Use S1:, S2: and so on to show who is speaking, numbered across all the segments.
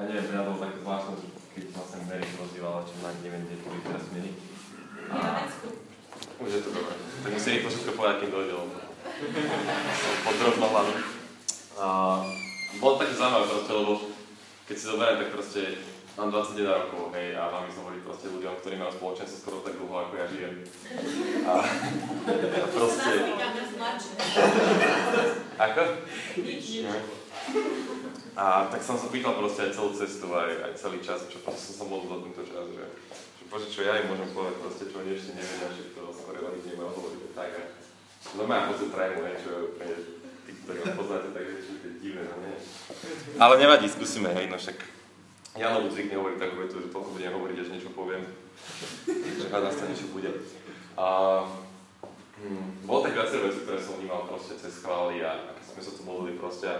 S1: A neviem, pre mňa to bolo také zvláštne, keď vlastne Mary rozvívala, čo na neviem, kde boli teraz meny.
S2: Nemecku.
S1: Už je to dobré. Tak musí rýchlo všetko povedať, kým dojde, lebo som pod drobnohľadom. A bolo také zaujímavé proste, lebo keď si zoberiem, tak proste mám 21 rokov, hej, a mám ísť hovoriť proste ľuďom, ktorí majú spoločenstvo skoro tak dlho, ako ja žijem. A, a proste... Ako?
S2: Nič.
S1: A tak som sa pýtal proste aj celú cestu, aj, aj celý čas, čo som sa modlil za tento čas, že, že bože, čo ja im môžem povedať proste, čo oni ešte nevedia, že to skôr oni nemajú hovoriť tak. A normálne pocit trému, hej, čo pre tí, ktorí ma poznáte, tak je to je divné, no nie. Ale nevadí, skúsime, hej, no však Janovu zvykne hovoriť takú vetu, že toľko budem hovoriť, až niečo poviem, že hľadá sa niečo bude. A, hm, bolo tak viacero vecí, ktoré som vnímal proste cez chvály a, a keď sme sa tu modlili proste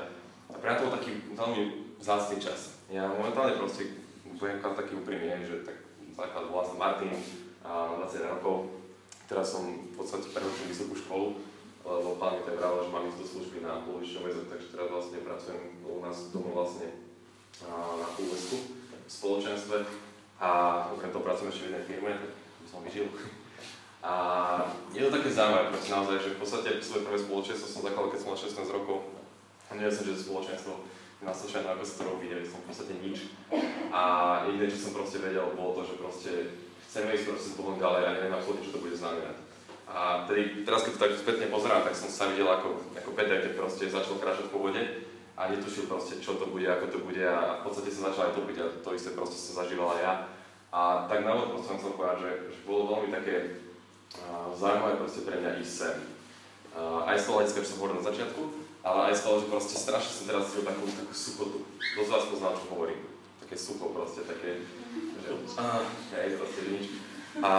S1: pre mňa to bol taký veľmi vzácný čas. Ja momentálne proste budem kladť taký úprimný, hej, že tak základ volá sa Martin, a mám 21 rokov. Teraz som v podstate prehočil vysokú školu, lebo pán mi vravel, že mám ísť do služby na polovičnom väzok, takže teraz vlastne pracujem u nás doma vlastne na úvesku v spoločenstve a okrem toho pracujem ešte v jednej firme, tak som vyžil. A je to také zaujímavé, proste naozaj, že v podstate svoje prvé spoločenstvo som zakladal, keď som mal 16 rokov, a nevedel som, že to spoločenstvo na sociálne ako sa to robí, nevedel som v podstate nič. A jediné, čo som proste vedel, bolo to, že proste chceme ísť proste s Bohom ďalej a neviem absolútne, čo to bude znamenať. A tedy, teraz keď to tak spätne pozerám, tak som sa videl ako, ako Peter, keď proste začal kráčať po vode a netušil proste, čo to bude, ako to bude a v podstate som začal aj topiť a to isté proste som zažíval aj ja. A tak na úvod som chcel povedať, že, že bolo veľmi také uh, zaujímavé proste pre mňa ísť sem. Uh, aj z toho hľadiska, čo som hovoril na začiatku, ale aj z toho, že proste strašne som teraz cítil takú, takú suchotu. Dosť vás poznám, čo hovorím. Také sucho proste, také, že ah, hej, proste nič. A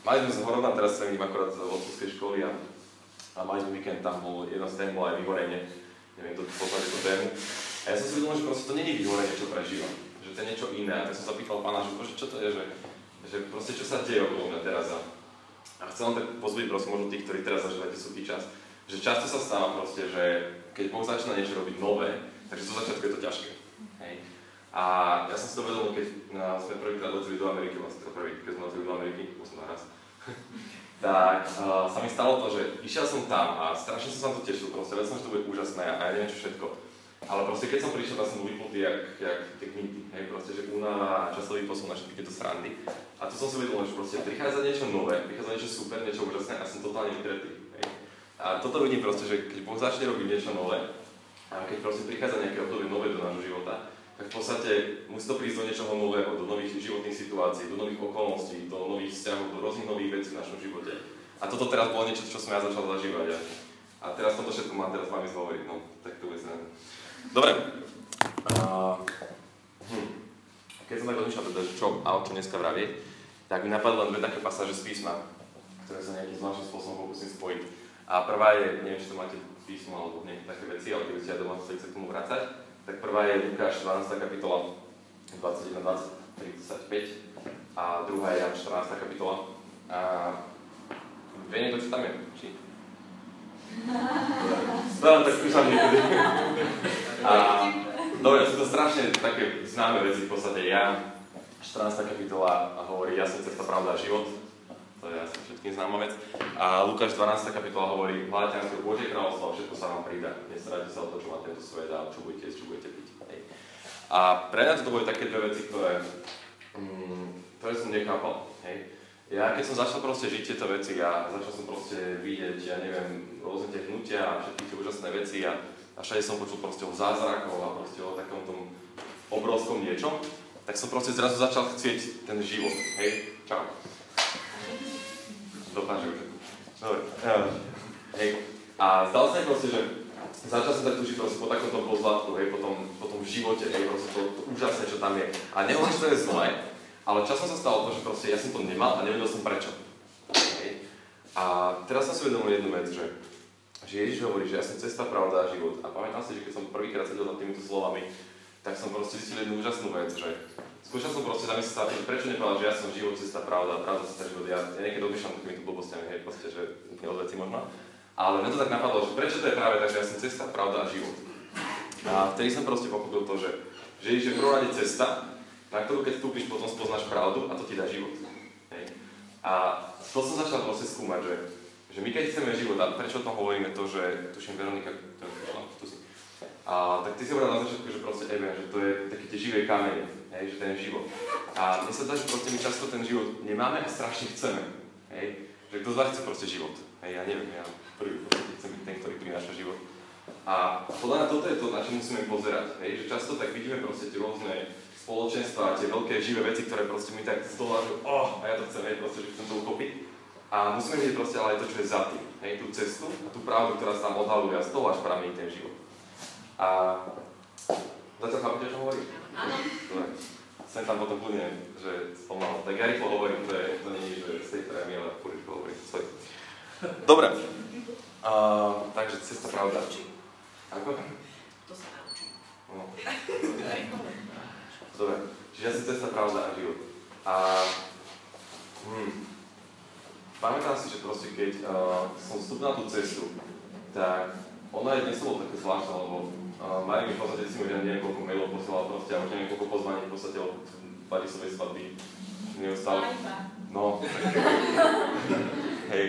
S1: mali sme z Horovna, teraz sa vidím akorát z otcovskej školy a, a mali sme víkend, tam bol jedna z tém, bola aj vyhorenie. Neviem, kto poznáte tú tému. A ja som si uvedomil, že proste to je vyhorenie, čo prežívam. Že to je niečo iné. A tak som sa pýtal pána, že bože, čo to je, že, že proste čo sa deje okolo mňa teraz. A, a chcem tak pozbudiť prosím možno tých, ktorí teraz zažívate suchý čas, že často sa stáva proste, že keď Boh začína niečo robiť nové, takže zo začiatku je to ťažké. Hej. A ja som si to vedel, keď no, sme prvýkrát odleteli do Ameriky, vlastne to prvý, keď sme odleteli do Ameriky, musím naraz, tak uh, sa mi stalo to, že išiel som tam a strašne som sa to tešil, proste vedel som, že to bude úžasné a ja neviem čo všetko. Ale proste keď som prišiel, tak som bol vypnutý jak, jak tie kminty, hej, proste, že únava a časový posun na všetky tieto srandy. A tu som si uvedomil, že proste prichádza niečo nové, prichádza niečo super, niečo úžasné a som totálne vytretý. A toto vidím proste, že keď Boh začne robiť niečo nové, a keď proste prichádza nejaké obdobie nové do nášho života, tak v podstate musí to prísť do niečoho nového, do nových životných situácií, do nových okolností, do nových vzťahov, do rôznych nových vecí v našom živote. A toto teraz bolo niečo, čo som ja začal zažívať. A, a teraz toto všetko mám teraz s vami zhovoriť, no, tak to bude Dobre. Uh, hm. Keď som tak rozmýšľal, teda, čo a o čo dneska vravieť, tak mi napadlo len dve také pasáže z písma, ktoré sa nejakým zvláštnym spôsobom pokúsim spojiť. A prvá je, neviem, či to máte písmo alebo nejaké také veci, ale keby ste aj doma chceli sa k tomu vrácať, tak prvá je Lukáš 12. kapitola 21, 20, 35 a druhá je Jan 14. kapitola. A vie niekto, čo tam je? Či? Stávam tak skúšam niekedy. A, dobre, sú to strašne také známe veci, v podstate ja 14. kapitola hovorí, ja som cesta, pravda a život to je asi všetkým známa vec. A Lukáš 12. kapitola hovorí, hľadajte na Božie kráľovstvo a všetko sa vám pridá. Nestarajte sa o to, čo má tento svet a čo budete jesť, čo budete piť. Hej. A pre mňa to boli také dve veci, ktoré, mm, ktoré som nechápal. Hej. Ja keď som začal proste žiť tieto veci a začal som proste vidieť, ja neviem, rôzne tie hnutia a všetky tie úžasné veci a, a všade som počul proste o zázrakov a proste o takom tom obrovskom niečom, tak som proste zrazu začal chcieť ten život. Hej, čau dokáže už. Dobre. hej. A zdalo sa proste, že začal som tak proste po takomto pozlatku, hej, po tom, po tom živote, hej, proste to, to úžasné, čo tam je. A nehovorím, že to je zlé, ale časom sa stalo to, že proste ja som to nemal a nevedel som prečo. Hej. A teraz som si uvedomil jednu vec, že, že Ježiš hovorí, že ja som cesta, pravda a život. A pamätám si, že keď som prvýkrát sedel nad týmito slovami, tak som proste zistil jednu úžasnú vec, že skúšal som proste zamyslieť sa, prečo nepovedal, že ja som život, cesta, pravda, pravda, cesta, život. Ja, ja niekedy odmýšľam takýmito blbostiami, hej, proste, že úplne od veci možno. Ale mňa to tak napadlo, že prečo to je práve tak, že ja som cesta, pravda a život. A vtedy som proste pochopil to, že, že je v rade cesta, na ktorú keď vstúpiš, potom spoznáš pravdu a to ti dá život. Hej. A to som začal proste skúmať, že, že my keď chceme život, a prečo o tom hovoríme to, že tuším Veronika, to, tu si. A, tak ty si hovoril na začiatku, že proste Eben, že to je také tie živé kamene, hej, že ten život. A mne sa že proste my často ten život nemáme a strašne chceme. Hej. Že kto z vás chce proste život? Hej, ja neviem, ja prvý chcem byť ten, ktorý prináša život. A podľa mňa toto je to, na čo musíme pozerať. Hej? Že často tak vidíme proste tie rôzne spoločenstva, tie veľké živé veci, ktoré proste mi tak z dola, že oh, a ja to chcem, hej, proste, že chcem to uchopiť. A musíme vidieť proste ale aj to, čo je za tým, hej, tú cestu a tú pravdu, ktorá sa tam odhaluje a z toho až pramení ten život. A zatiaľ chápete, čo hovorím?
S2: Áno.
S1: Sem tam potom kľudne, že spomal. Tak ja rýchlo hovorím, to, je, to nie je, že z tej trémy, ale furt rýchlo hovorím. Sorry. Dobre. Uh, takže cesta pravda. Ako?
S2: To sa naučím.
S1: No. Dobre, čiže asi cesta, pravda a život. A hm, pamätám si, že proste keď uh, som vstúpil na tú cestu, tak ona je dnes bolo také zvláštne, lebo uh, Mari mi v podstate si mi už neviem koľko mailov posielala proste a už neviem koľko pozvaní v podstate od Barisovej svadby. Neustále. No. Hej,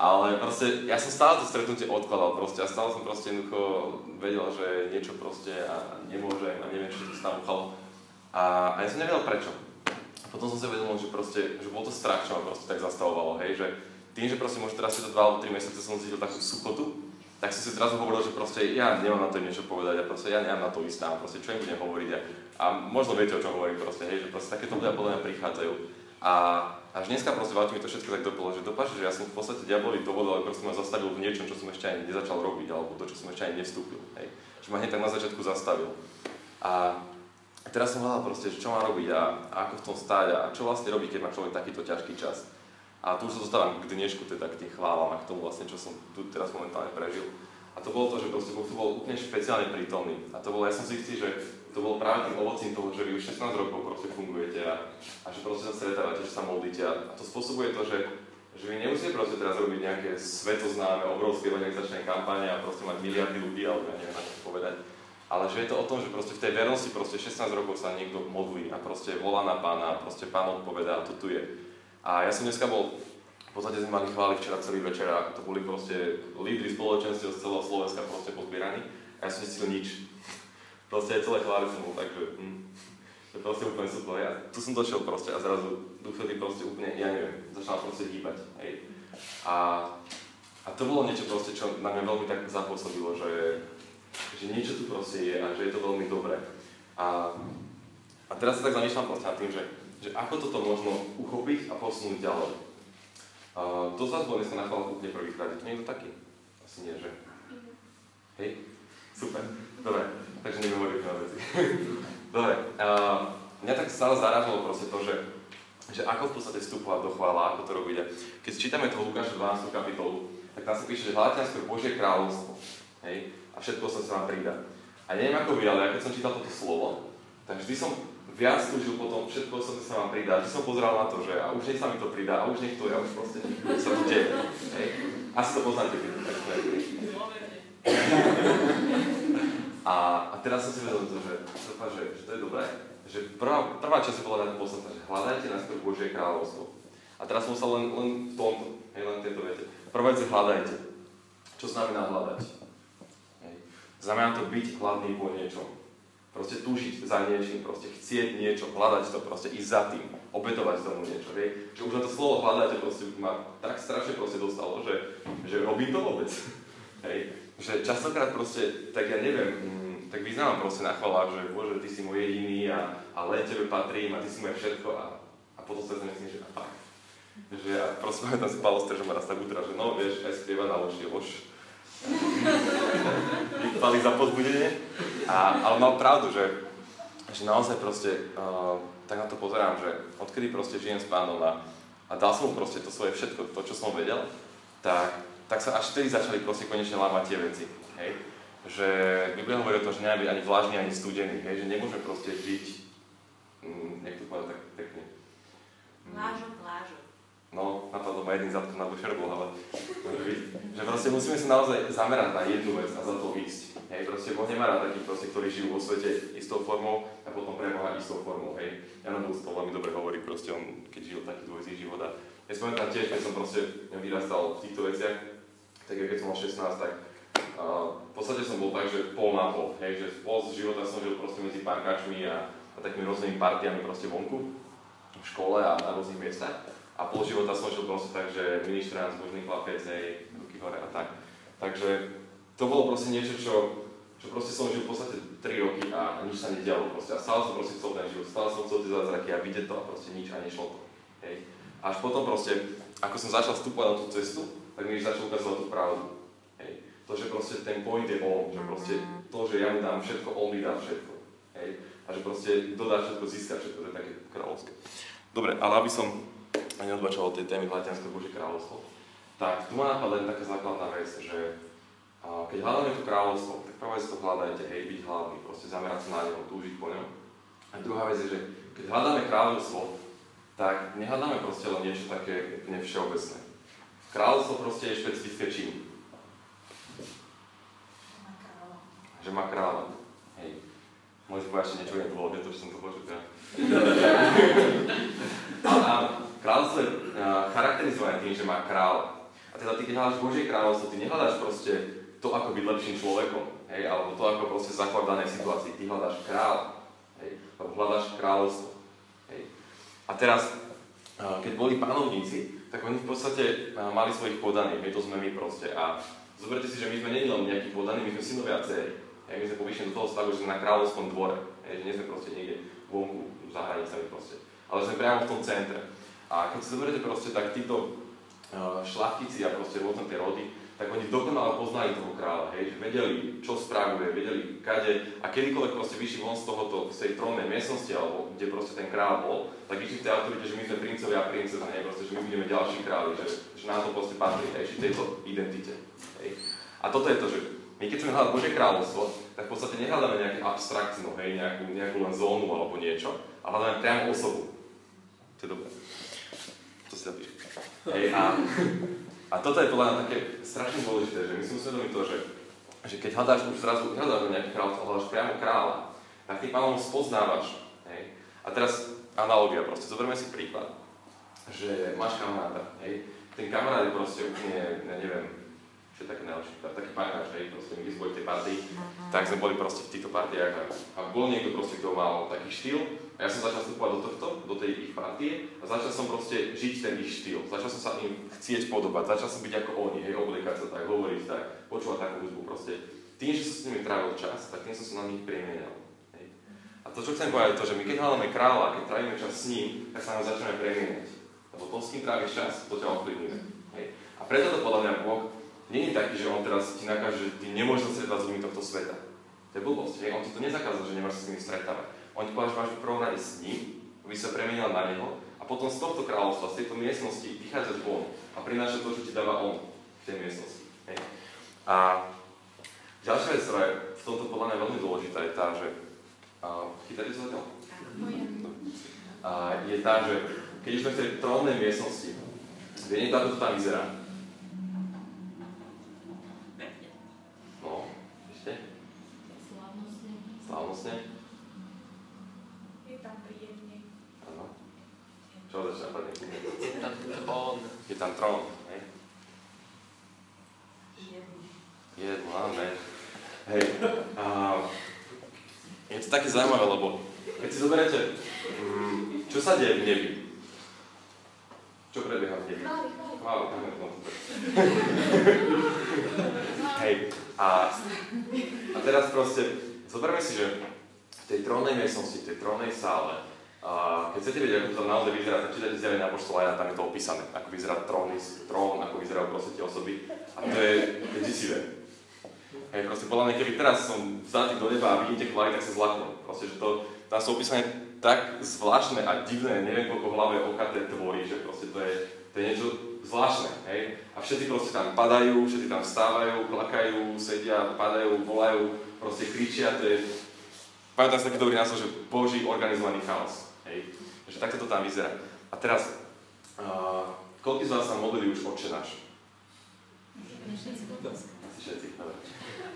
S1: ale proste, ja som stále to stretnutie odkladal proste a stále som proste jednoducho vedel, že niečo proste a nemôžem a neviem, čo sa tam uchalo. A, a ja som nevedel prečo. A potom som si uvedomil, že proste, že bol to strach, čo ma proste tak zastavovalo, hej, že tým, že proste možno teraz si to 2 alebo 3 mesiace som cítil takú suchotu, tak som si zrazu hovoril, že proste ja nemám na to niečo povedať a proste ja nemám na to istá, proste čo im budem hovoriť a, a možno viete, o čom hovorím proste, hej, že proste takéto ľudia podľa mňa prichádzajú. A až dneska proste mi to všetko tak dopolo, že dopáči, že ja som v podstate diaboli dovolil, ale proste ma zastavil v niečom, čo som ešte ani nezačal robiť, alebo to, čo som ešte ani nevstúpil. Hej. Že ma hneď tak na začiatku zastavil. A teraz som hľadal proste, čo mám robiť a, a ako v tom stáť a čo vlastne robiť, keď má človek takýto ťažký čas. A tu sa dostávam k dnešku, teda k tým chválam a k tomu vlastne, čo som tu teraz momentálne prežil. A to bolo to, že proste Boh tu bol úplne špeciálne prítomný. A to bolo, ja som si istý, že to bolo práve tým ovocím toho, že vy už 16 rokov proste fungujete a, a že proste sa stretávate, že sa modlíte a, to spôsobuje to, že, že vy nemusíte proste teraz robiť nejaké svetoznáme, obrovské evangelizačné kampane a proste mať miliardy ľudí, alebo ja neviem, ako povedať. Ale že je to o tom, že proste v tej vernosti proste 16 rokov sa niekto modlí a proste volá na pána a proste pán odpovedá a to tu je. A ja som dneska bol v podstate sme mali chváli včera celý večer a to boli proste lídry spoločenstiev z celého Slovenska proste pozbieraní a ja som necítil nič. Proste aj celé chváli som bol tak, že hm, to je proste úplne super. Ja tu som došiel proste a zrazu duchody proste úplne, ja neviem, začal proste hýbať. Hej. A, a to bolo niečo proste, čo na mňa veľmi tak zapôsobilo, že, že niečo tu proste je a že je to veľmi dobré. A, a teraz sa tak zamýšľam proste nad tým, že, že ako toto možno uchopiť a posunúť ďalej. Uh, to z vás bol dneska na chválu úplne prvýkrát. Je to niekto taký? Asi nie, že? Hej? Super. Dobre, takže nehovorím na veci. Dobre, uh, mňa tak stále zarážalo proste to, že, že ako v podstate vstupovať do chvála, ako to robiť. Keď čítame toho Lukáša 12. kapitolu, tak tam sa píše, že hľadáte skôr Božie kráľovstvo. Hej? A všetko sa sa vám pridá. A neviem ako vy, ale ja keď som čítal toto slovo, tak vždy som viac túžil potom, všetko sa sa vám pridá. Že som pozeral na to, že a už nech sa mi to pridá, a už nech to, ja už proste sa to deje. Asi to poznáte, keď tak a, a teraz som si vedel to, že, že, že to je dobré. Že prvá, prvá časť bola na podstata, že hľadajte najskôr Božie kráľovstvo. A teraz som sa len, len v tomto, hej, len tieto viete. Prvá vec hľadajte. Čo znamená hľadať? Hej. Znamená to byť hladný po niečom proste túžiť za niečím, proste chcieť niečo, hľadať to, proste ísť za tým, obetovať tomu niečo, hej. Že už na to slovo hľadať proste ma tak strašne proste dostalo, že, že robím to vôbec, hej. Že častokrát proste, tak ja neviem, mm, tak vyznávam proste na chvalách, že Bože, Ty si môj jediný a, a len Tebe patrím a Ty si moje všetko a, a potom sa myslím, že a fakt. Že ja proste pamätám si Pavel Strežom raz tak utra, že no vieš, aj spieva na loži, lož, vypali za pozbudenie. A, ale mal pravdu, že, že naozaj proste uh, tak na to pozerám, že odkedy proste žijem s pánom a, a dal som mu proste to svoje všetko, to, čo som vedel, tak, tak sa až vtedy začali proste konečne lámať tie veci. Hej? Že Biblia hovorí o tom, že nemá ani vlažný, ani studený, hej? že nemôžeme proste žiť, mm, jak to povedať tak pekne.
S2: Vlážok.
S1: No, napadlo ma jedným zadkom na bušerbol, ale že proste musíme sa naozaj zamerať na jednu vec a za to ísť. Hej, proste Boh nemá rád takých proste, ktorí žijú vo svete istou formou a potom pre Boha istou formou, hej. Jan Bus to veľmi dobre hovorí, proste on, keď žil taký dvojitý život a ja si tiež, keď som proste vyrastal v týchto veciach, tak keď som mal 16, tak uh, v podstate som bol tak, že pol na pol, hej, že pol z života som žil proste medzi parkačmi a, a takými rôznymi partiami proste vonku, v škole a na rôznych miestach. A pol života som žil proste tak, že ministrant, zbožný chlapec, hej, ruky hore a tak. Takže to bolo proste niečo, čo, čo proste som žil v podstate 3 roky a nič sa nedialo proste. A stále som proste chcel ten život, stále som chcel tie zázraky a vidieť to a proste nič a nešlo to. Hej. Až potom proste, ako som začal vstupovať na tú cestu, tak mi začal ukázať tú pravdu. Hej. To, že proste ten point je on, že proste to, že ja mu dám všetko, on mi dá všetko. Hej. A že proste dodá všetko, získa všetko, to je také kráľovské. Dobre, ale aby som neodbačal od tej témy Hľadianské Božie kráľovstvo, tak tu ma napadla taká základná vec, že a keď hľadáme to kráľovstvo, tak prvá vec to hľadajte, hej, byť hladný, proste zamerať sa na neho, túžiť po ňom. A druhá vec je, že keď hľadáme kráľovstvo, tak nehľadáme proste len niečo také úplne všeobecné. Kráľovstvo proste je špecifické čím? Že má kráľa. Hej. Môžeš povedať ešte niečo iné bolo, to, že som to počul ja. kráľovstvo je charakterizované tým, že má kráľa. A teda ty, keď hľadáš Božie kráľovstvo, ty nehľadáš proste to, ako byť lepším človekom, hej, alebo to, ako proste zachovať danej situácii. Ty hľadáš kráľ, hej, alebo hľadáš kráľovstvo. Hej. A teraz, keď boli panovníci, tak oni v podstate mali svojich podaných, my to sme my proste. A zoberte si, že my sme nie len nejakí podaní, my sme synovia dcery. Hej, my sme povyšení do toho stavu, že sme na kráľovskom dvore. Hej, že nie sme proste niekde vonku, za hranicami proste. Ale sme priamo v tom centre. A keď si zoberiete proste, tak títo šlachtici a proste rôzne tie rody, tak oni dokonale poznali toho kráľa, hej, že vedeli, čo spravuje, vedeli kade a kedykoľvek proste vyšli von z tohoto, z tej trónnej miestnosti, alebo kde proste ten kráľ bol, tak vyšli v tej autorite, že my sme princovia a princeza, nie, proste, že my budeme ďalší králi, že, že nám to proste patrí, hej, že tejto identite. Hej. A toto je to, že my keď chceme hľadať Božie kráľovstvo, tak v podstate nehľadáme nejaké abstrakciu, hej, nejakú, nejakú len zónu alebo niečo, a hľadáme priamo osobu. To je dobré. Si. Hej, a a toto je podľa mňa také strašne dôležité, že my si musíme to, že, že keď hľadáš už zrazu, hľadáš nejaký kráľ, hľadáš priamo kráľa, tak tým pánom spoznávaš. Hej. A teraz analogia proste, zoberme si príklad, že máš kamaráta, hej, ten kamarát je proste úplne, ja neviem, čo je také najlepšie, taký parkáč, hej, proste my tej partii, uh-huh. tak sme boli proste v týchto partiách a, a bol niekto proste, kto mal taký štýl a ja som začal vstupovať do tohto, do tej ich partie a začal som proste žiť ten ich štýl, začal som sa im chcieť podobať, začal som byť ako oni, hej, obliekať sa tak, hovoriť tak, počúvať takú hudbu proste. Tým, že som s nimi trávil čas, tak tým som sa na nich premienal. A to, čo chcem povedať, je to, že my keď hľadáme kráľa, keď trávime čas s ním, tak sa nám začneme premieňať. Lebo to, s kým tráviš čas, to ťa ovplyvňuje. A preto to podľa mňa Boh nie je taký, že on teraz ti nakáže, že ty nemôžeš sa stretávať s ľuďmi tohto sveta. To je blbosť, hej? on ti to nezakázal, že nemáš sa s nimi stretávať. On ti povedal, že máš v prvom rade s ním, aby sa premenil na neho a potom z tohto kráľovstva, z tejto miestnosti vychádzať von a prinášať to, čo ti dáva on v tej miestnosti. Hej? A ďalšia vec, ktorá je v tomto podľa mňa veľmi dôležitá, je tá, že uh, chytáte sa zatiaľ? A je tá, že keď už sme v tej trónnej miestnosti, vie niekto, ako to tam vyzerá? Slávnostne?
S2: Je tam príjemne.
S1: Áno. Čo začne napadne?
S3: Je tam trón.
S1: Je tam trón, hej?
S2: Jedno.
S1: Jedno, áno, Hej. A, je to také zaujímavé, lebo keď si zoberiete, mm, čo sa deje v nebi? Čo prebieha v nebi?
S2: Chváli, chváli.
S1: Hej. A, a teraz proste, Zoberme si, že v tej trónnej miestnosti, v tej trónnej sále, a keď chcete vedieť, ako to tam naozaj vyzerá, tak čítate zjavenie Apoštola tam je to opísané, ako vyzerá trón, trón ako vyzerajú proste tie osoby. A to je, desivé. Hej, proste podľa mňa, keby teraz som vzatý do neba a vidíte chváli, tak sa zlaknem. Proste, že to, tam sú opísané tak zvláštne a divné, neviem koľko v hlave okaté tvorí, že proste to je, to je niečo zvláštne, hej. A všetci proste tam padajú, všetci tam vstávajú, plakajú, sedia, padajú, volajú, proste kričia, to je, pamätám si taký dobrý názor, že Boží organizovaný chaos. Hej. Že takto to tam vyzerá. A teraz, uh, Koľko z vás sa modlili už Otče náš? Asi všetci.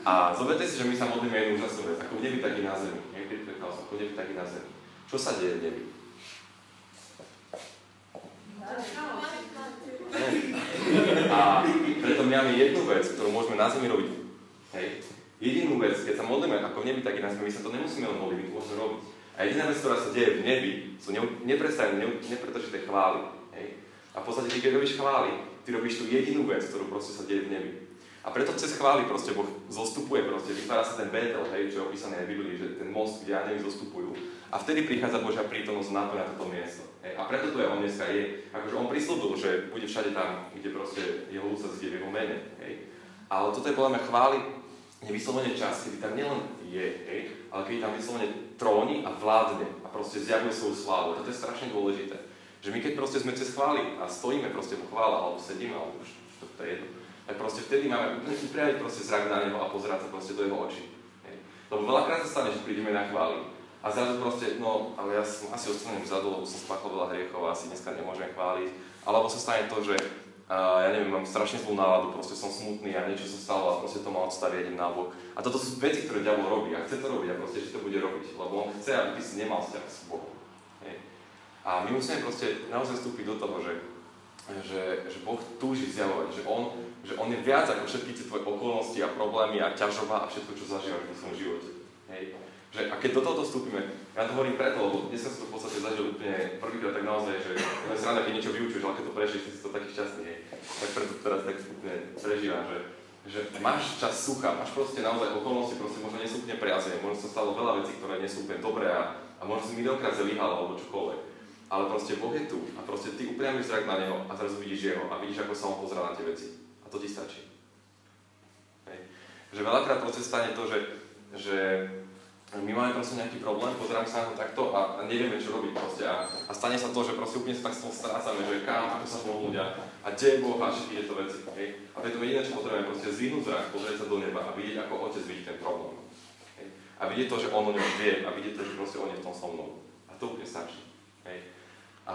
S1: A zoberte si, že my sa modlíme jednu úžasnú vec, ako v nebi, tak i na zemi. Hej, keď prekal som, ako v nebi, tak i na zemi. Čo sa deje v nebi? A preto my máme jednu vec, ktorú môžeme na zemi robiť. Hej. Jedinú vec, keď sa modlíme ako v nebi, tak na my sa to nemusíme len modliť, my to môžeme robiť. A jediná vec, ktorá sa deje v nebi, sú neprestané, nepretržité chvály. Hej. A v podstate, ty, keď robíš chvály, ty robíš tú jedinú vec, ktorú proste sa deje v nebi. A preto cez chvály proste Boh zostupuje, proste vytvára sa ten Betel, hej, čo je opísané v Biblii, že ten most, kde anjeli zostupujú. A vtedy prichádza Božia prítomnosť na to, na toto miesto. Hej. A preto tu je on dneska je. Akože on prislúbil, že bude všade tam, kde proste jeho ľud sa zde jeho mene. Hej. Ale toto je podľa mňa chvály nevyslovene čas, kedy tam nielen je, hej, ale kedy tam vyslovene tróni a vládne a proste zjavuje svoju slávu. Toto je strašne dôležité. Že my keď proste sme cez chvály a stojíme proste po chvále, alebo sedíme, alebo už to, to je jedno, tak proste vtedy máme upriamiť proste zrak na neho a pozerať sa proste do jeho očí. Hej. Lebo veľakrát sa stane, že prídeme na chvály a zrazu proste, no, ale ja som asi ostanem vzadu, lebo som spáchal veľa hriechov a asi dneska nemôžem chváliť. Alebo sa stane to, že uh, ja neviem, mám strašne zlú náladu, proste som smutný a niečo sa stalo a proste to ma odstaví idem na bok. A toto sú veci, ktoré diabol robí a chce to robiť a proste, že to bude robiť, lebo on chce, aby ty si nemal vzťah s Bohom. A my musíme proste naozaj vstúpiť do toho, že že, že Boh túži zjavovať, že On, že on je viac ako všetky tie tvoje okolnosti a problémy a ťažoba a všetko, čo zažívaš v svojom živote. Hej. Že, a keď do toho vstúpime, ja to hovorím preto, lebo dnes som to v podstate zažil úplne prvýkrát tak naozaj, že je sranda, keď niečo vyučuješ, ale keď to prežiješ, si to taký šťastný, hej. Tak preto teraz tak úplne prežívam, že, že máš čas sucha, máš proste naozaj okolnosti, proste možno nie sú úplne priazne, možno sa stalo veľa vecí, ktoré nie sú úplne dobré a, a možno si miliónkrát zlyhal alebo čokoľvek ale proste Boh je tu a proste ty upriamíš zrak na Neho a zrazu vidíš Jeho a vidíš, ako sa On pozerá na tie veci. A to ti stačí. Hej. Že veľakrát proste stane to, že, že my máme proste nejaký problém, pozeráme sa na to takto a, a nevieme, čo robiť proste. A, a stane sa to, že proste úplne sa tak strácame, že kam, ako sa pomôcť a, a kde je Boh a všetky tieto veci. Hej. A preto jediné, čo potrebujeme, proste zvihnúť zrak, pozrieť sa do neba a vidieť, ako Otec vidí ten problém. Hej. A vidieť to, že On o ňom vie a vidieť to, že proste On je v tom so mnou. A to úplne stačí. Hej. A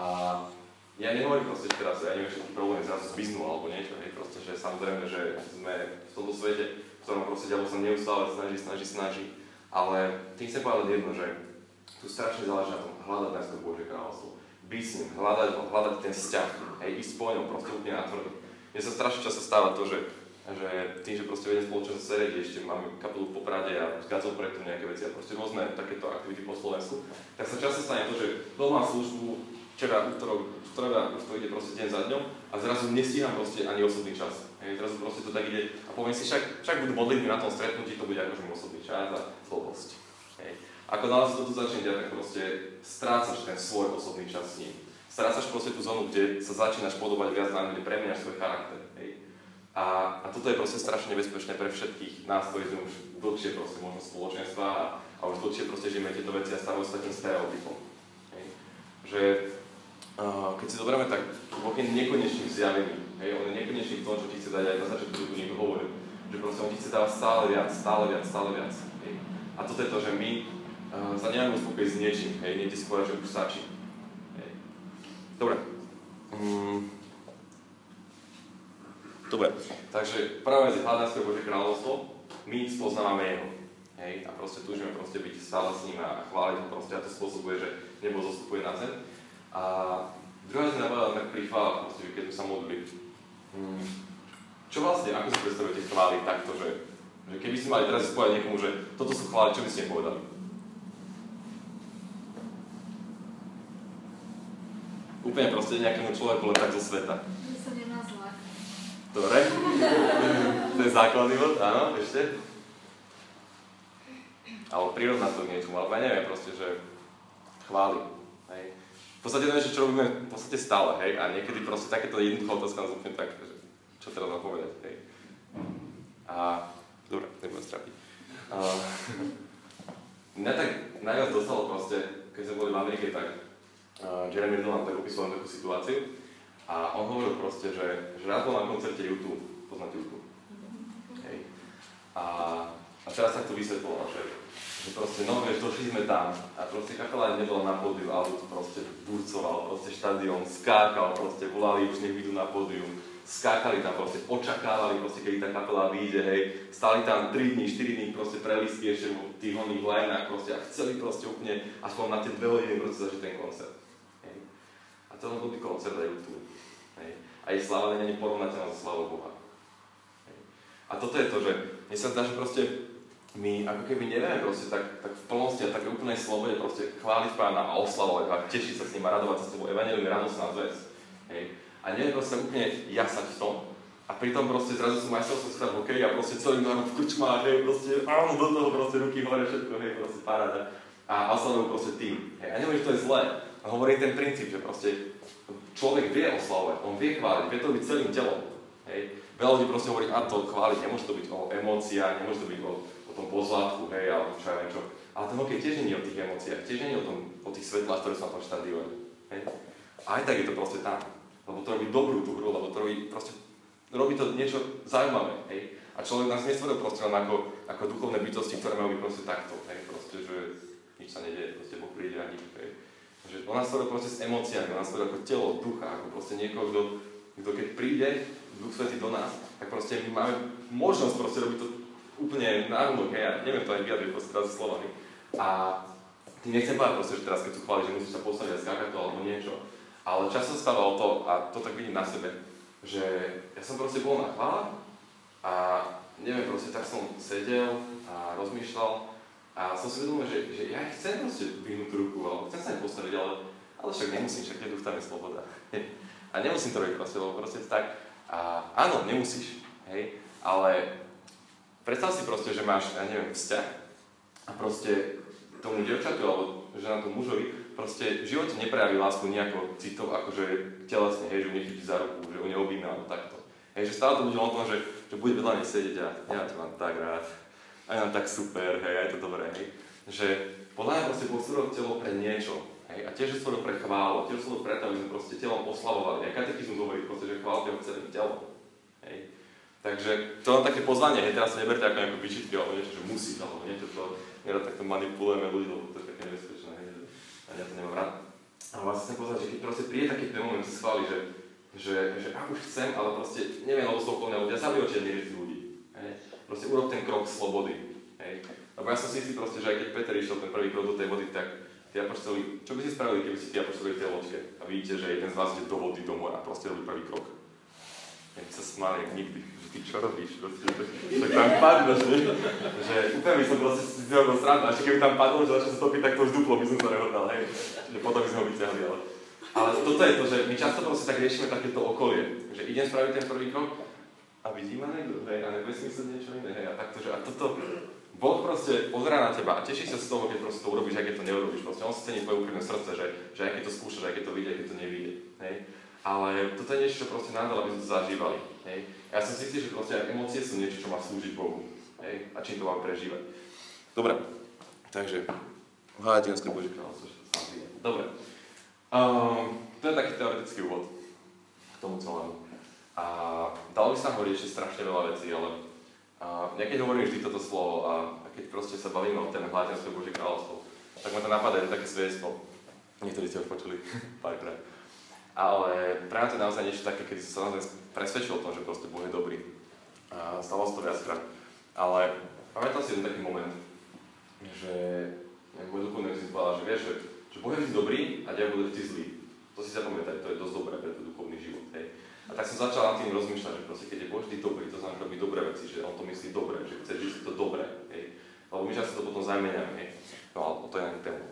S1: ja nehovorím proste, že teraz ja neviem, všetky problémy zrazu zbiznú alebo niečo, hej, proste, že samozrejme, že sme v tomto svete, v ktorom proste ďalej sa neustále snaží, snaží, snaží, ale tým chcem povedať jedno, že tu strašne záleží na tom hľadať najskôr Božie kráľovstvo. Byť s ním, hľadať ho, hľadať ten vzťah, hej, ísť po ňom, proste úplne natvrdo. Mne sa strašne často stáva to, že, že tým, že proste vedem spoločnosť Seredi, ešte máme kapelu v Poprade a s Gazou projektom nejaké veci a proste rôzne takéto aktivity po Slovensku, tak sa často stane to, že doma službu, včera, útorok, už to ide proste deň za dňom a zrazu nestíham proste ani osobný čas. Hej, zrazu proste to tak ide a poviem si, však, však budú modlitby na tom stretnutí, to bude akože môj osobný čas a slobosť. Hej. Ako náhle sa to tu začne diať, tak proste strácaš ten svoj osobný čas s ním. Strácaš proste tú zónu, kde sa začínaš podobať viac na kde premeniaš svoj charakter. Hej. A, a toto je proste strašne nebezpečné pre všetkých nás, ktorí sme už dlhšie proste možno spoločenstva a, a už dlhšie proste žijeme tieto veci a stávajú sa takým stereotypom. Hej. Že keď si zoberieme, tak Boh je nekonečný zjavený. Hej, on je nekonečný v tom, čo ti chce dať aj na začiatku, tu niekto hovoril. Že proste on ti chce dávať stále viac, stále viac, stále viac. Hej. A toto je to, že my uh, sa nemáme uspokojiť s niečím, hej, niekde si povedať, že už stačí. Hej. Dobre. Mm. Dobre, takže prvá vec je hľadať svoje Božie kráľovstvo, my spoznávame Jeho. Hej, a proste túžime proste byť stále s ním a chváliť ho proste a to spôsobuje, že nebo zostupuje na zem. A druhá vec napadla tak pri proste, že keď sme sa modlili. Hmm. Čo vlastne, ako si predstavujete chvály takto, že, že keby ste mali teraz povedať niekomu, že toto sú chvály, čo by ste povedali? Úplne proste nejakému človeku len tak zo sveta.
S3: sa nemá zle.
S1: Dobre. to je základný bod, áno, ešte. Alebo prirovnať to k niečomu, alebo ja neviem proste, že chváli. V podstate to niečo, čo robíme v podstate stále, hej, a niekedy proste takéto jednoduchá otázka nás úplne tak, že čo teraz mám povedať, hej. A, dobre, nebudem strapiť. Uh, mňa tak najviac dostalo proste, keď sme boli v Amerike, tak uh, Jeremy Hill nám tak opisoval takú situáciu a on hovoril proste, že, že raz bol na koncerte YouTube, poznáte YouTube, hej. A, a teraz tak to vysvetloval, že, že proste, no vieš, došli sme tam a proste kapela nebola na pódiu, ale proste burcoval, proste štadión, skákal, proste volali už nech na pódium, skákali tam proste, očakávali proste, kedy tá kapela vyjde, hej, stali tam 3 dní, 4 dní proste prelistky ešte v tých oných lineách proste a chceli proste úplne aspoň na tie dve hodiny proste zažiť ten koncert. Hej. A len blbý koncert aj tu. Hej. A jej sláva není porovnateľná so slávou Boha. Hej. A toto je to, že mne sa zdá, že proste my ako keby nevieme proste tak, tak v plnosti a tak úplnej slobode proste chváliť pána a oslavovať a tešiť sa s ním a radovať sa s ním. Evangelium je radosná zväz. Hej. A neviem proste úplne jasať v tom. A pritom proste zrazu som majstrovstvo sveta v hokeji a proste celý národ v krčmách, hej, proste áno, do toho proste ruky hore, všetko, hej, proste paráda. A oslavujú proste tým. Hej. A neviem, že to je zlé. A hovorím ten princíp, že proste človek vie oslavovať, on vie chváliť, vie to byť celým telom. Hej. Veľa ľudí proste hovorí, a to chváliť, nemôže to byť o emóciách, nemôže to byť o tom pozlátku, hej, alebo čo ja čo. Ale ten hokej tiež nie je o tých emóciách, tiež nie je o, tom, o tých svetlách, ktoré sú na tom štadióne. Hej. A aj tak je to proste tam. Lebo to robí dobrú tú hru, lebo to robí proste, robí to niečo zaujímavé, hej. A človek nás nestvoril proste len ako, ako duchovné bytosti, ktoré majú byť proste takto, hej, proste, že nič sa nedieje, proste Boh príde a nič, hej. Že on nás stvoril proste s emóciami, on nás stvoril ako telo, ducha, ako proste niekoho, kto, kto keď príde, Duch Svetý do nás, tak proste my máme možnosť proste robiť to úplne hej, ja neviem to aj vyjadriť proste teraz slovami. A tým nechcem povedať proste, že teraz keď tu chváli, že musíš sa postaviť a skákať to alebo niečo. Ale často stávalo to, a to tak vidím na sebe, že ja som proste bol na chvále a neviem, proste tak som sedel a rozmýšľal a som si uvedomil, že, že ja chcem proste vyhnúť ruku, alebo chcem sa im postaviť, ale, ale však nemusím, však je tam je sloboda. A nemusím to robiť proste, lebo proste tak. A áno, nemusíš, hej, ale Predstav si proste, že máš, ja neviem, vzťah a proste tomu devčatu alebo že na tom mužovi proste v živote neprejaví lásku nejako citov, akože telesne, hej, že ju nechytí za ruku, že ju neobíme alebo takto. Hej, že stále to bude o tom, že, že bude vedľa nej sedieť a ja to mám tak rád, a ja tak super, hej, a je to dobré, hej. Že podľa mňa proste Boh telo pre niečo, hej, a tiež stvoril pre chválu, tiež stvoril preto, aby sme proste telom oslavovali. Aj katechizmus hovorí proste, že chválte ho celým telom. Hej. Takže to len také pozvanie, hej, teraz sa neberte ako nejaké vyčitky alebo niečo, že musí, alebo niečo, to nerad takto manipulujeme ľudí, lebo to je také nebezpečné, hej, a ja to nemám rád. Ale vás chcem pozvať, že keď proste príde taký ten moment, si schváli, že, že, že ak už chcem, ale proste neviem, lebo sú okolné ľudia, sa vyočia tých ľudí. Hej. Proste urob ten krok slobody. Hej. Lebo ja som si istý proste, že aj keď Peter išiel ten prvý krok do tej vody, tak tí apoštoli, čo by ste spravili, keby ste tí apoštoli v tej loďke a vidíte, že jeden z vás ide do vody, do mora, proste robí prvý krok. Ja by sa smáli, nikdy ty čo robíš, proste, tak tam padneš, že, že úplne som proste si zrobil srandu, a ešte keby tam padlo, že začal sa topiť, tak to už duplo by som sa nehodal, hej, že potom by sme ho vyťahli, ale... Ale toto je to, že my často proste tak riešime takéto okolie, že idem spraviť ten prvý krok a vidí ma niekto, hej, a nebude si myslieť niečo iné, hej, a takto, že a toto, Boh proste pozerá na teba a teší sa z toho, keď proste to urobíš, aj keď to neurobíš. Proste on si cení tvoje úprimné srdce, že, že aj keď to skúšaš, aj keď to vyjde, aj keď to nevyjde. Hej. Ale toto je niečo, čo proste nám aby sme to zažívali. Hej. Ja som si istý, že proste aj emócie sú niečo, čo má slúžiť Bohu. Hej. A čím to mám prežívať. Dobre, takže Háďanské Božie kráľovstvo. Dobre. Um, to je taký teoretický úvod k tomu celému. A dalo by sa hovoriť ešte strašne veľa vecí, ale uh, ja keď hovorím vždy toto slovo a, a keď proste sa bavíme o téme Hláťanské Božie kráľovstvo, tak ma to napadá také svedectvo. Niektorí ste už počuli párkrát. Ale pre mňa to je naozaj niečo také, keď som sa naozaj presvedčil o tom, že proste Boh je dobrý. A stalo sa to viackrát. Ale pamätal si jeden taký moment, že môj duchovný si povedal, že vieš, že, že Boh je vždy dobrý a diabol je vždy zlý. To si zapamätaj, to je dosť dobré pre ten duchovný život. Hej. A tak som začal nad tým rozmýšľať, že proste, keď je Boh vždy dobrý, to znamená, že robí dobré veci, že on to myslí dobre, že chce žiť to dobre. Hej. Lebo my často to potom zameniame. No ale to je na tému.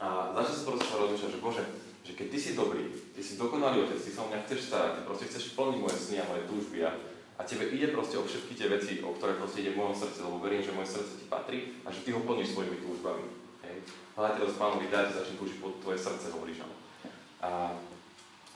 S1: A začal som proste rozmýšľať, že Bože, že keď ty si dobrý, ty si dokonalý otec, ty sa o mňa chceš starať, ty proste chceš plniť moje sny a moje túžby a, a tebe ide proste o všetky tie veci, o ktoré proste ide v mojom srdci, lebo verím, že moje srdce ti patrí a že ty ho plníš svojimi túžbami. Hej. Hľadaj teraz pánovi dať, začne túžiť pod tvoje srdce, hovoríš áno. A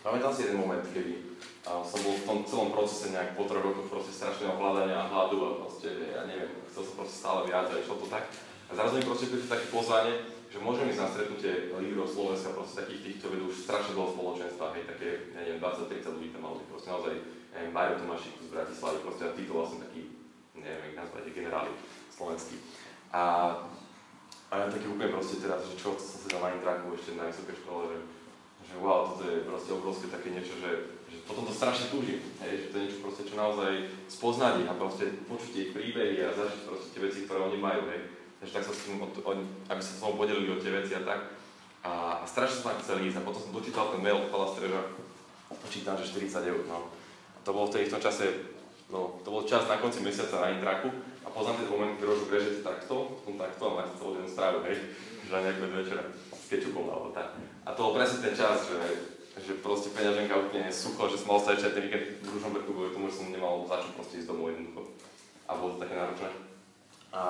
S1: pamätal si jeden moment, kedy a som bol v tom celom procese nejak po troch rokoch proste strašného hľadania a hladu a proste, ja neviem, chcel som proste stále viac a išlo to tak. A zrazu mi proste prišlo také pozvanie, že môžeme ísť na stretnutie lídrov Slovenska, proste takých tých, vedú už strašne dlho spoločenstva, hej, také, ja neviem, 20-30 ľudí tam mali, proste naozaj, neviem, Majo Tomášik z Bratislavy, proste a títo vlastne takí, neviem, jak nazvať, generáli slovenskí. A A ja taký úplne proste teraz, že čo, som dal na intraku ešte na vysokej škole, že, že wow, toto je proste obrovské také niečo, že, že potom to strašne túžim, hej, že to je niečo proste, čo naozaj spoznať ich a proste počuť ich príbehy a zažiť proste tie veci, ktoré oni majú, hej. Takže tak sa s tým, oni, aby sa s tebou podelili o tie veci a tak. A, a strašne som tam chcel ísť a potom som dočítal ten mail od Pala Streža, počítam, že 40 eur, no. A to bolo v, tej, v tom čase, no, to bol čas na konci mesiaca na intraku a poznám ten moment, keď rožu režete takto, potom takto a máte celú deň strávu, hej, že na nejaké večera s kečupom alebo tak. A to bol presne ten čas, že, že proste peňaženka úplne sucho, že som mal sa ten víkend v Ružomberku kvôli tomu, že som nemal začať proste ísť domov jednoducho. A bolo to také náročné. A,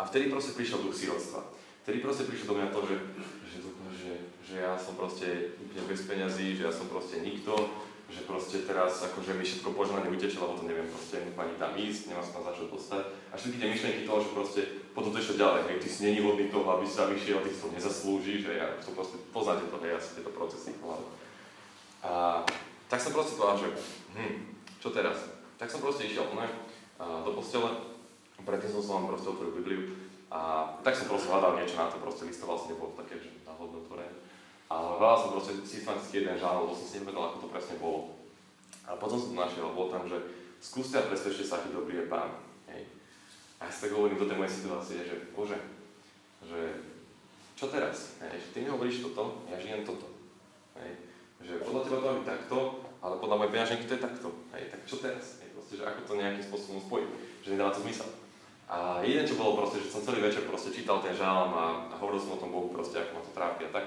S1: a vtedy proste prišiel duch sirotstva. Vtedy proste prišiel do mňa to, že, že, že, že ja som proste úplne bez peňazí, že ja som proste nikto, že proste teraz akože mi všetko požehnanie uteče, lebo to neviem proste ani tam ísť, nemám sa tam začať dostať. A všetky tie myšlienky toho, že proste potom to ešte ďalej, hej, ty si není hodný toho, aby sa vyšiel, ty si to nezaslúžiš, že ja to proste poznáte to, hej, asi tieto procesy v A tak som proste povedal, že hm, čo teraz? Tak som proste išiel ne, do postele, predtým som sa vám proste otvoril Bibliu a tak som proste hľadal niečo na to, proste listoval som, nebolo také, že náhodné otvorenie. Ale hľadal som proste systematicky jeden žánr, lebo som si nevedel, ako to presne bolo. A potom som to našiel, bolo tam, že skúste a presvedčte sa, aký dobrý je Pán. Hej. A ja si tak hovorím do tej mojej situácie, že Bože, že čo teraz? Hej, ty mi hovoríš toto, ja žijem toto. Hej. Že podľa teba to má byť takto, ale podľa mojej peňaženky to je takto. Hej, tak čo teraz? Hej, proste, že ako to nejakým spôsobom spojiť? Že nedáva to zmysel. A jediné, čo bolo proste, že som celý večer proste čítal ten žálom a, hovoril som o tom Bohu proste, ako ma to trápi tak.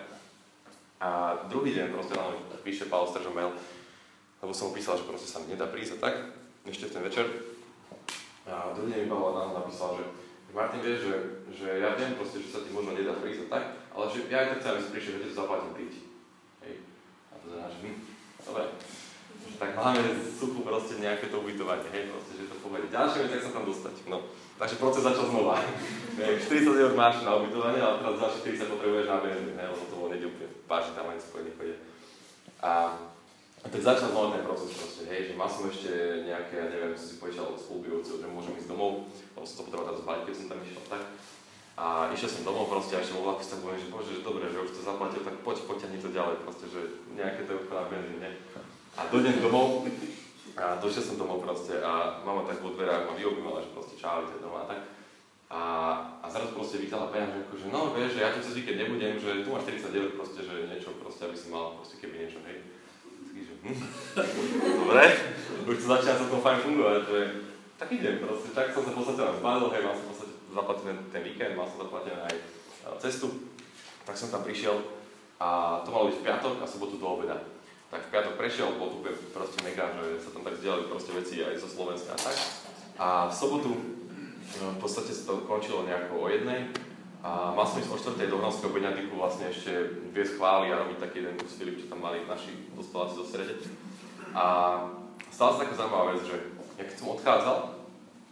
S1: A druhý deň proste nám píše Pavel Stržo mail, lebo som mu písal, že proste sa mi nedá prísť a tak, ešte v ten večer. A druhý deň mi Pavel nám napísal, že Martin vieš, že, že ja viem proste, že sa ti možno nedá prísť a tak, ale že ja aj tak chcem, aby si prišiel, že ti to zaplatím príť. Hej. A to znamená, že hm, dobre. Tak máme suchu proste nejaké to ubytovanie, hej, proste, že to povede. Ďalšia vec, jak sa tam dostať. No. Takže proces začal znova. 40 eur máš na ubytovanie, ale teraz ďalšie 30 potrebuješ na benzín, hej, lebo to bolo niekde úplne páči tam ani spojený chodie. A, tak začal znova ten proces proste, hej, že mal som ešte nejaké, ja neviem, som si povedal od spolubývajúceho, že môžem ísť domov, lebo som to potreboval teraz zbaliť, keď som tam išiel, tak. A išiel som domov proste a ešte vo vlaku sa poviem, že bože, že dobre, že už to zaplatil, tak poď, poďťahni to ďalej, proste, že nejaké to je na benzín, ne? A dojdem domov, a došiel som domov proste a mama tak vo dverách ma vyobývala, že proste čau, doma a tak. A, a zrazu proste vytala že akože no vieš, že ja tu cez víkend nebudem, že tu máš 40 eur proste, že niečo proste, aby si mal proste keby niečo, hej. Taký, že hm. Dobre, už to začína celkom fajn fungovať, že tak idem proste, tak som sa v podstate len zbalil, hej, mal som v podstate zaplatený ten víkend, mal som zaplatený aj cestu, tak som tam prišiel a to malo byť v piatok a sobotu do obeda tak v piatok prešiel, bol tu proste mega, že sa tam tak vzdielali proste veci aj zo Slovenska a tak. A v sobotu no, v podstate sa to končilo nejako o jednej a mal som ísť o čtvrtej do Hronského Beňadiku vlastne ešte viesť chvály a robiť taký jeden kus Filip, čo tam mali naši dospeláci do strede. A stala sa taká zaujímavá vec, že ja keď som odchádzal,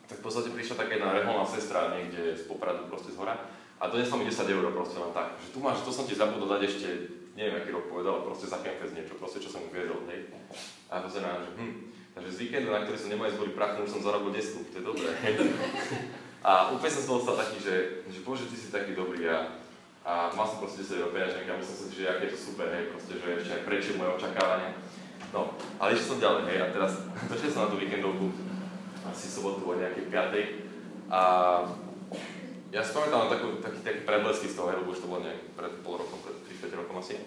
S1: tak v podstate prišla taká jedna reholná sestra niekde z Popradu proste z hora a donesla mi 10 eur proste len tak, že tu máš, to som ti zabudol dať ešte neviem, aký rok povedal, proste za Kempfest niečo, proste, čo som uviedol, hej. A pozerám, že hm, takže z víkendu, na ktorý som nemali zboli prachom, už som zarobil desku, to je dobré. a úplne som z toho stal taký, že, že bože, ty si taký dobrý a, a mal som proste 10 eur peňaženky a myslel som si, že aké je to super, hej, proste, že ešte aj prečo moje očakávania. No, ale ešte som ďalej, hej, a teraz došiel som na tú víkendovku, asi sobotu o nejakej 5. A ja si pamätám takú, taký, taký preblesky z toho, lebo už to bolo nejak pred pol rokom, pred 5 rokov asi.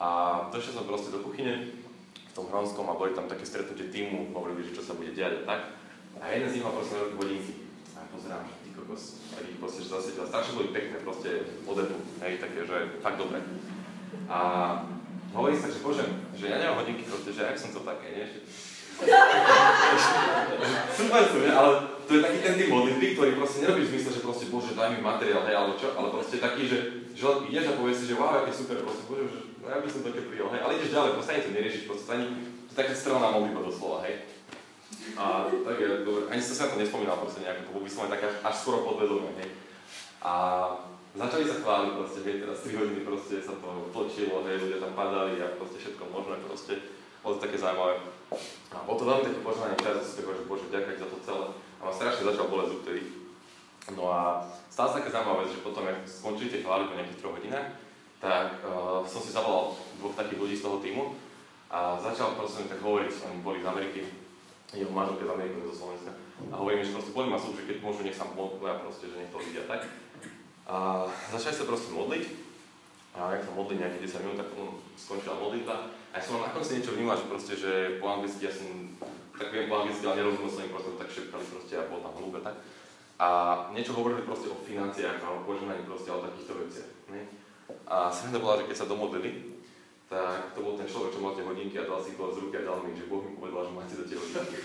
S1: A došiel som proste do kuchyne v tom Hronskom a boli tam také stretnutie týmu, hovorili, že čo sa bude diať a tak. A jeden z nich mal proste veľké hodinky. A ja pozerám, že ty kokos, tak ich proste, že zasvietila. Strašne boli pekné, proste odepu, hej, také, že fakt dobre. A hovorí sa, že bože, že ja nemám hodinky, proste, že ak som to také, nie? Super sú, ale to je taký ten typ modlitby, ktorý proste nerobí v zmysle, že proste, bože, daj mi materiál, hej, alebo čo, ale proste taký, že, že ideš a povieš si, že wow, aké super, proste, bože, že no ja by som také prijal, hej, ale ideš ďalej, proste ani to neriešiš, proste ani, to je taká strelná modlitba doslova, hej. A tak je, dobre, ani som sa na to nespomínal proste nejako, to bol vyslovene také až, až skoro podvedomé, hej. A začali sa chváliť proste, hej, teraz 3 hodiny proste sa to točilo, hej, ľudia tam padali a proste všetko možné proste, bolo to také zaujímavé. A bol to veľmi taký požehnaný čas, si tak že Bože, ďakujem za to celé. A ma strašne začal boleť zub tedy. No a stala sa taká zaujímavá vec, že potom, ak skončili tie chvály po nejakých troch hodinách, tak uh, som si zavolal dvoch takých ľudí z toho týmu a začal proste tak hovoriť, oni boli z Ameriky, jeho manželka z Ameriky, zo Slovenska. A hovorím, že proste ma že keď môžu, nech sa modlia proste, že nech to vidia tak. A začali sa proste modliť. A ak sa modli nejaké 10 minút, tak skončila modlitba. A ja som na konci niečo vnímal, že proste, že po anglicky ja som, tak viem po anglicky, ale nerozumel som im proste, tak šepkali proste a bol tam hlúbe tak. A niečo hovorili proste o financiách a o požehnaní proste o takýchto veciach. Ne? A sranda bola, že keď sa domodlili, tak to bol ten človek, čo mal tie hodinky a dal si to z ruky a dal mi, že Boh mi povedal, že máte do tie hodinky.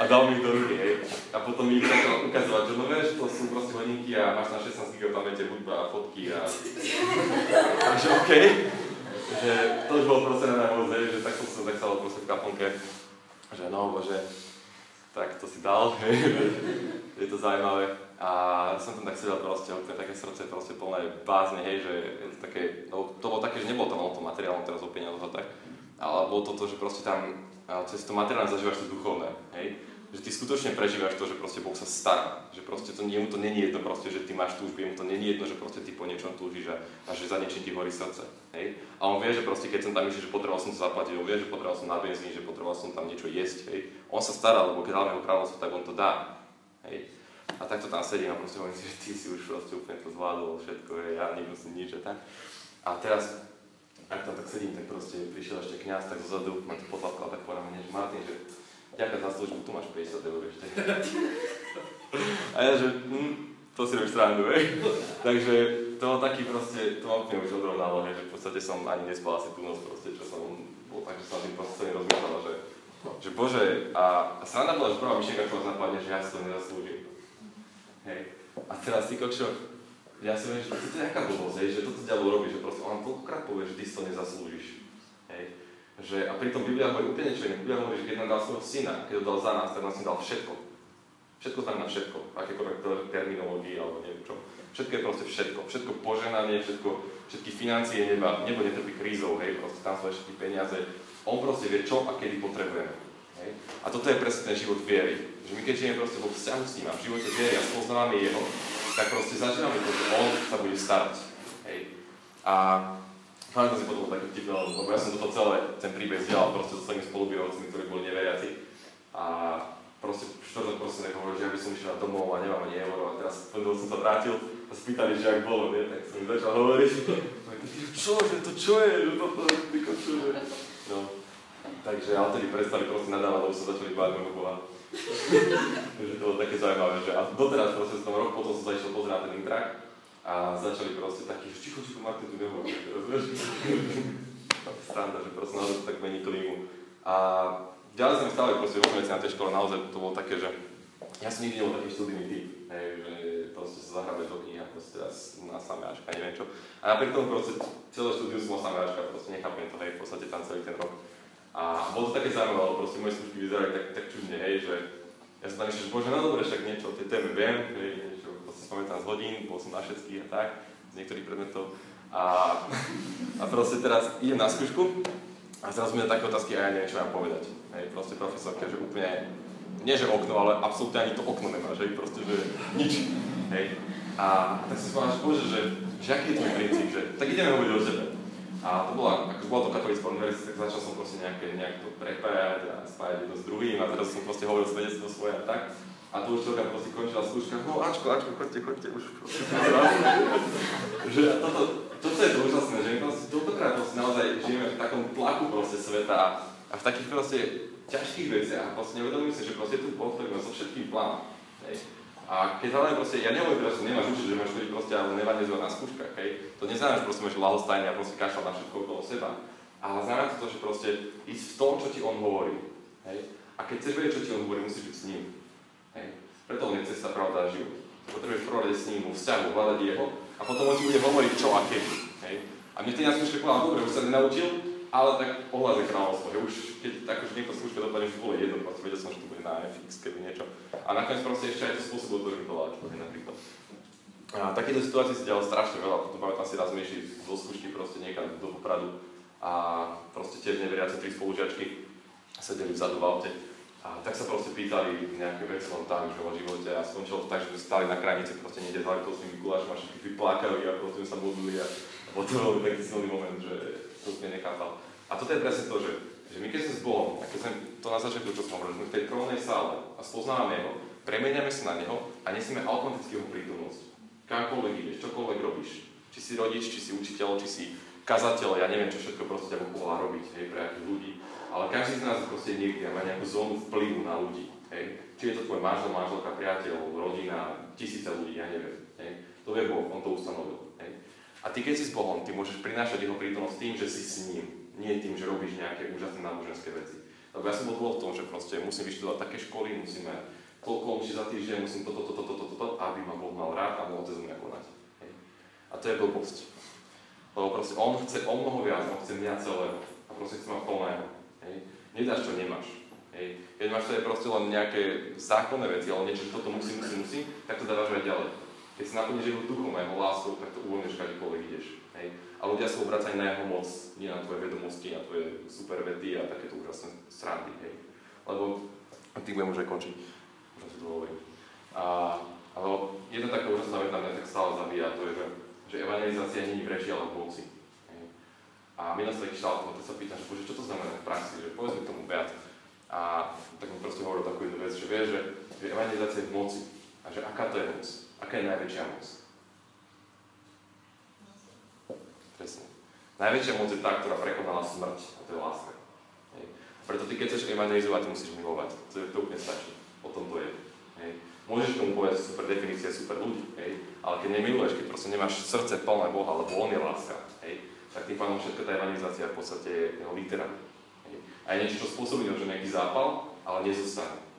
S1: a dal mi ich do ruky, hej. A potom mi ich začal ukazovať, že no vieš, to sú proste hodinky a máš na 16 GB pamäte hudba a fotky a... Takže OK. Že to už bolo proste na moc, že tak som sa tak proste v kaplnke, že no bože, tak to si dal, je to zaujímavé. A som tam tak sedel proste, úplne také srdce proste plné bázne, hej, že to také, no, to bolo také, že nebolo tam o tom materiálom teraz o peniazoch tak, ale bolo to to, že proste tam cez to materiálne zažívaš to duchovné, hej že ty skutočne prežívaš to, že proste Boh sa stará. Že proste to, jemu to není jedno proste, že ty máš túžby, jemu to není jedno, že proste ty po niečom túžiš a, a že za niečím ti horí srdce. Hej? A on vie, že proste keď som tam išiel, že potreboval som to zaplatiť, on vie, že potreboval som na benzín, že potreboval som tam niečo jesť. Hej? On sa stará, lebo keď dáme jeho kráľovstvo, tak on to dá. Hej? A takto tam sedím a proste hovorím si, že ty si už proste úplne to zvládol, všetko, hej, ja nemusím nič a tak. A teraz, ak tam tak sedím, tak proste prišiel ešte kniaz, tak zozadu ma to potlapkal, tak povedal mne, že Martin, že ďakujem za službu, tu máš 50 eur ešte. A ja, že hm, to si robíš srandu, hej. Takže to bol taký proste, to ma úplne už odrovnalo, hej, že v podstate som ani nespal asi tú noc proste, čo som bol tak, že som tým proste celým rozmýšľal, že, že bože, a, a sranda bola, že prvá myšlienka, čo vás napadne, že ja si to nezaslúžim. Hej. A teraz ty kokšo, ja si viem, že to je nejaká blbosť, hej, že toto ďalej robí, že proste on toľkokrát povie, že ty si to nezaslúžiš. Hej. Že, a pritom Biblia hovorí úplne niečo iné. Biblia hovorí, že keď nám dal svojho syna, keď ho dal za nás, tak si dal všetko. Všetko znamená všetko, akékoľvek terminológie alebo neviem čo. Všetko je proste všetko. Všetko poženanie, všetko, všetky financie neba. Nebo netrpí krízou, hej, proste tam sú všetky peniaze. On proste vie, čo a kedy potrebujeme. Hej. A toto je presne ten život viery. Že my keď žijeme proste vo vzťahu s ním a v živote viery a spoznávame jeho, tak proste začíname to, že on sa bude starať. Hej. A Pamätám si potom taký vtip, lebo ja som toto celé, ten príbeh zdieľal proste so svojimi spolubývajúcimi, ktorí boli neveriaci. A proste štvrtok proste hovoril, že ja by som išiel domov a nemám ani euro a teraz potom som sa vrátil a spýtali, že ak bolo, nie? tak som začal hovoriť. čo, že to čo je, že toto, tyko, čo je. No. Takže ale tedy prestali proste nadávať, lebo sa začali báť môjho Boha. Takže to bolo také zaujímavé, že a doteraz proste v tom rok potom som sa išiel pozrieť na ten intrak a začali proste taký, že ticho, ticho, Martin tu? Stranda, že proste naozaj tak mení klímu. A ďalej sa mi stále proste vo na tej škole, naozaj to bolo také, že ja som nikdy nebol taký študijný typ, hej, že proste sa zahrábať do kníh a proste teraz na sameáčka, neviem čo. A napriek tomu proste celé štúdium som mal sameáčka, proste nechápem to, hej, v podstate tam celý ten rok. A bolo to také zaujímavé, proste moje skúšky vyzerali tak, tak čudne, hej, že ja som tam išiel, že bože, no dobre, však niečo o tej téme viem, hej, pamätám z hodín, bol som na všetkých a tak, z niektorých predmetov. A, a proste teraz idem na skúšku a zrazu mi také otázky a ja neviem, čo mám povedať. Hej, proste profesorka, že úplne, nie že okno, ale absolútne ani to okno nemá, že proste, že nič. Hej. A tak si povedal, že bože, že, že aký je tvoj princíp, že tak ideme hovoriť o sebe. A to bola, akože bola to katolická univerzita, tak začal som proste nejaké, nejak to prepájať a spájať jedno s druhým a teraz som proste hovoril svedectvo svoje a tak. A to už celkom proste končila skúška, no Ačko, Ačko, chodte, chodte, už že toto, toto je to úžasné, že my proste toľkokrát proste naozaj žijeme v takom tlaku proste sveta a v takých proste ťažkých veciach a proste nevedomím si, že proste tu Boh, ktorý má so všetkým plán. Hej. A keď hlavne proste, ja nehovorím teraz, že nemáš učiť, že máš chodiť proste alebo nevadne na skúškach, hej. To neznamená, že proste máš lahostajne a proste kašľať na všetko okolo seba. Ale znamená to, to, že proste ísť v tom, čo ti on hovorí. Hej. A keď chceš vedieť, čo ti on hovorí, musíš byť s ním. Hej. Preto on je cesta, pravda a život. Potrebuješ prvom s ním vo vzťahu, hľadať jeho a potom on ti bude hovoriť čo a kedy. Hej. A mne ty nás skúške povedal, dobre, už sa nenaučil, ale tak ohľadne kráľovstvo. Už keď akože niekto skúška dopadne, už bolo jedno, proste vedel som, že to bude na FX, keby niečo. A nakoniec proste ešte aj to spôsob, to láčko, napríklad. A takéto situácie si dialo strašne veľa, potom pamätám si raz myšli zo skúšky proste niekam do Popradu a proste tiež neveriace tri spolužiačky sedeli vzadu v aute A tak sa proste pýtali nejaké veci len tam, že o živote a skončilo to tak, že stali na krajnici, proste niekde za tým Mikulášom a všetky vyplakali a proste sa modlili a, bol taký silný moment, že to sme nechápal. A toto je presne to, že, že my keď sme s Bohom, a keď sme to na začiatku, čo som hovoril, sme v tej trónnej sále a spoznávame Jeho, premeniame sa na Neho a nesieme automaticky Jeho prítomnosť. Kamkoľvek ideš, čokoľvek robíš, či si rodič, či si učiteľ, či si kazateľ, ja neviem, čo všetko proste ťa robiť, hej, pre akých ľudí, ale každý z nás proste niekde má nejakú zónu vplyvu na ľudí. Hej. Či je to tvoj manžel, manželka, priateľ, rodina, tisíce ľudí, ja neviem. Hej. To vie Boh, On to ustanovil. Hej. A ty keď si s Bohom, ty môžeš prinášať Jeho prítomnosť tým, že si s ním. Nie tým, že robíš nejaké úžasné náboženské veci. Lebo ja som bol v tom, že proste musím vyštudovať také školy, musíme toľko omší za týždeň, musím toto, toto, toto, toto, to, aby ma Boh mal rád a mohol cez mňa konať. Hej. A to je blbosť. Lebo proste On chce o mnoho viac, On chce mňa celého. A proste chce ma plného. Hej. Nedáš, čo nemáš. Hej. Keď máš to je proste len nejaké zákonné veci, ale niečo, toto musí, musí, musí, tak to dávaš aj ďalej. Keď si naplníš jeho duchom a jeho láskou, tak to uvoľníš kadekoľvek ideš. Hej. A ľudia sa obracajú na jeho moc, nie na tvoje vedomosti, na tvoje super vety a takéto úžasné srandy. Hej. Lebo ty budem už aj končiť. Možno si to hovorím. A, ale jedna taká úžasná veta mňa tak stále zabíja, to je, že, že evangelizácia nie je v reči, ale v moci. A my na taký štát, sa pýtam, že bože, čo to znamená v praxi, že povedz mi tomu viac. A tak mi proste hovoril takú jednu vec, že vieš, že, že evangelizácia je v moci. A že aká to je moc? Aká je najväčšia moc? Presne. Najväčšia moc je tá, ktorá prekonala smrť, a to je láska. Hej. Preto ty, keď chceš evangelizovať, musíš milovať. To, je, to úplne stačí. O tom to je. Hej. Môžeš tomu povedať super definícia, super ľudí, hej. ale keď nemiluješ, keď proste nemáš srdce plné Boha, lebo On je láska, hej, tak tým pádom všetka tá evangelizácia v podstate je jeho litera. A je niečo, čo spôsobí že nejaký zápal, ale nezostane.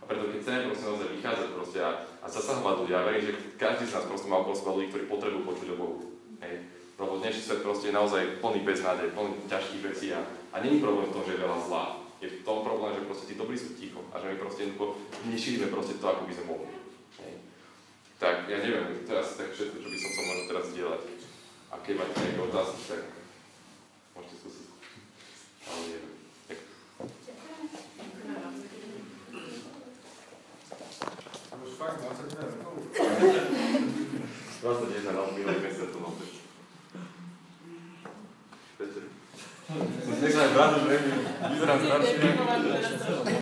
S1: A preto keď chceme proste naozaj vychádzať proste a, a zasahovať ľudia, ja verím, že každý z nás proste má okolo ľudí, ktorí potrebujú počuť o Bohu. Hej. Lebo dnešný svet proste je naozaj plný beznádej, plný ťažkých vecí a, a není problém v tom, že je veľa zlá. Je v tom problém, že proste tí dobrí sú ticho a že my proste jednoducho nešírime proste to, ako by sme mohli. Hej. Tak ja neviem, to tak všetko, čo by som sa možno teraz zdieľať. A keď máte nejaké otázky, tak môžete skúsiť. Ale neviem.
S3: Už fakt 21 rokov.
S1: 21 rokov, minulý mesiac to mám. Peter.
S3: Nech sa aj bránu, že vyzerám staršie.